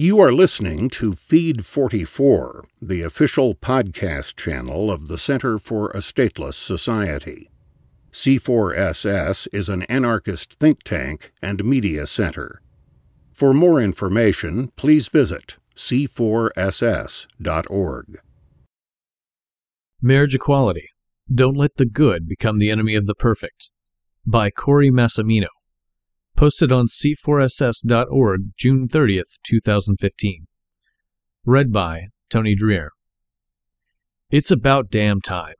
You are listening to Feed 44, the official podcast channel of the Center for a Stateless Society. C4SS is an anarchist think tank and media center. For more information, please visit c4ss.org. Marriage Equality Don't Let the Good Become the Enemy of the Perfect by Cory Massimino posted on c4ss.org June 30th, 2015. Read by Tony Dreher. It's about damn time.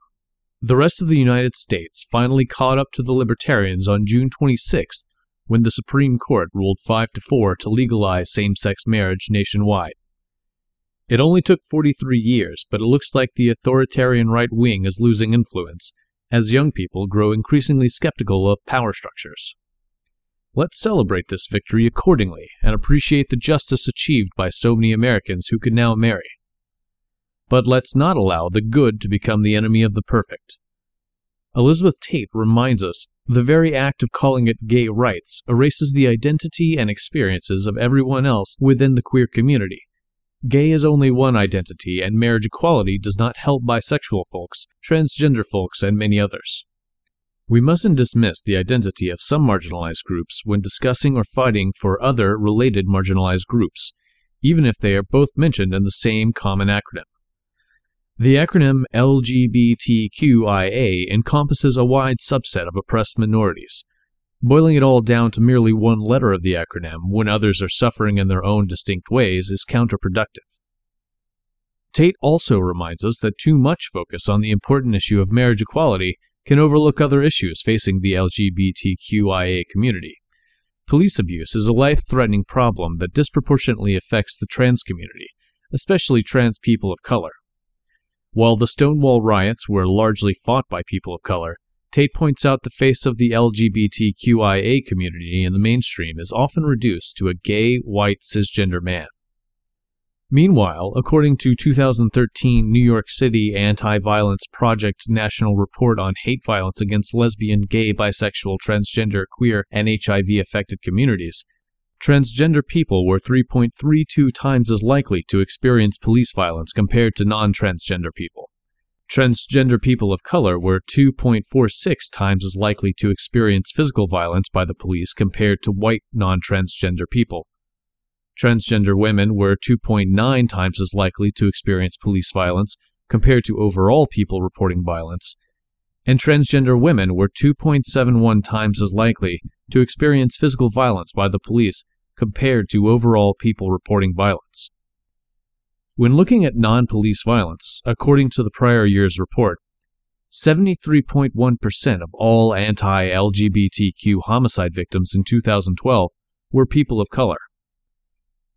The rest of the United States finally caught up to the libertarians on June 26th when the Supreme Court ruled 5 to 4 to legalize same-sex marriage nationwide. It only took 43 years, but it looks like the authoritarian right wing is losing influence as young people grow increasingly skeptical of power structures. Let's celebrate this victory accordingly and appreciate the justice achieved by so many Americans who can now marry. But let's not allow the good to become the enemy of the perfect. Elizabeth Tate reminds us the very act of calling it gay rights erases the identity and experiences of everyone else within the queer community. Gay is only one identity, and marriage equality does not help bisexual folks, transgender folks, and many others. We mustn't dismiss the identity of some marginalized groups when discussing or fighting for other related marginalized groups, even if they are both mentioned in the same common acronym. The acronym LGBTQIA encompasses a wide subset of oppressed minorities. Boiling it all down to merely one letter of the acronym when others are suffering in their own distinct ways is counterproductive. Tate also reminds us that too much focus on the important issue of marriage equality can overlook other issues facing the LGBTQIA community. Police abuse is a life threatening problem that disproportionately affects the trans community, especially trans people of color. While the Stonewall riots were largely fought by people of color, Tate points out the face of the LGBTQIA community in the mainstream is often reduced to a gay, white, cisgender man. Meanwhile, according to 2013 New York City Anti-Violence Project National Report on Hate Violence Against Lesbian, Gay, Bisexual, Transgender, Queer, and HIV-affected communities, transgender people were 3.32 times as likely to experience police violence compared to non-transgender people. Transgender people of color were 2.46 times as likely to experience physical violence by the police compared to white non-transgender people. Transgender women were 2.9 times as likely to experience police violence compared to overall people reporting violence, and transgender women were 2.71 times as likely to experience physical violence by the police compared to overall people reporting violence. When looking at non police violence, according to the prior year's report, 73.1% of all anti LGBTQ homicide victims in 2012 were people of color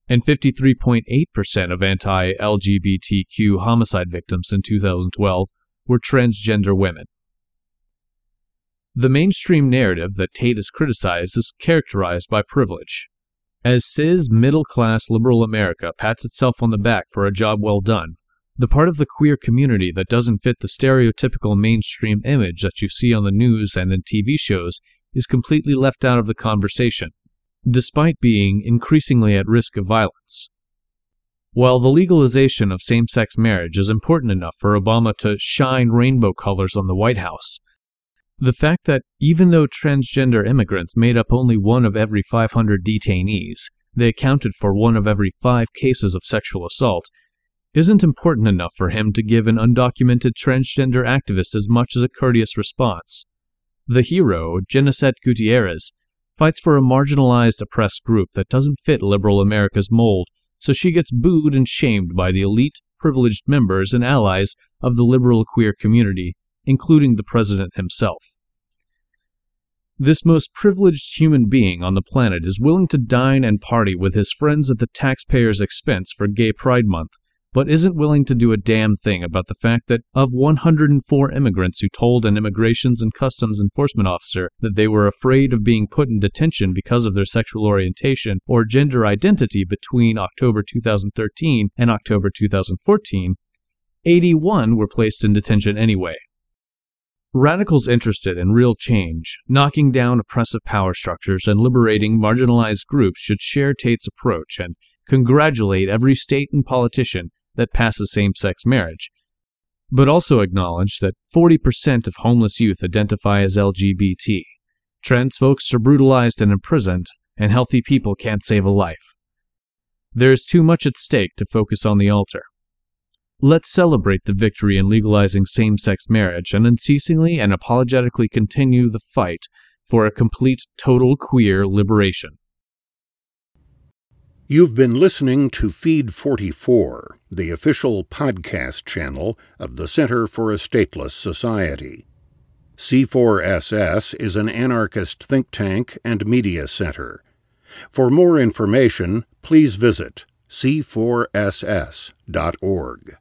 and 53.8% of anti LGBTQ homicide victims in 2012 were transgender women. The mainstream narrative that Tate has criticized is characterized by privilege. As cis, middle class liberal America pats itself on the back for a job well done, the part of the queer community that doesn't fit the stereotypical mainstream image that you see on the news and in TV shows is completely left out of the conversation despite being increasingly at risk of violence. While the legalization of same sex marriage is important enough for Obama to shine rainbow colors on the White House, the fact that even though transgender immigrants made up only one of every 500 detainees, they accounted for one of every five cases of sexual assault, isn't important enough for him to give an undocumented transgender activist as much as a courteous response. The hero, Jennicet Gutierrez, fights for a marginalized, oppressed group that doesn't fit liberal America's mold, so she gets booed and shamed by the elite, privileged members and allies of the liberal queer community, including the president himself. This most privileged human being on the planet is willing to dine and party with his friends at the taxpayer's expense for Gay Pride Month, but isn't willing to do a damn thing about the fact that of 104 immigrants who told an Immigrations and Customs Enforcement officer that they were afraid of being put in detention because of their sexual orientation or gender identity between October 2013 and October 2014, 81 were placed in detention anyway. Radicals interested in real change, knocking down oppressive power structures, and liberating marginalized groups should share Tate's approach and congratulate every state and politician that passes same sex marriage, but also acknowledge that 40% of homeless youth identify as LGBT. Trans folks are brutalized and imprisoned, and healthy people can't save a life. There is too much at stake to focus on the altar. Let's celebrate the victory in legalizing same sex marriage and unceasingly and apologetically continue the fight for a complete, total queer liberation. You've been listening to Feed 44, the official podcast channel of the Center for a Stateless Society. C4SS is an anarchist think tank and media center. For more information, please visit c4ss.org.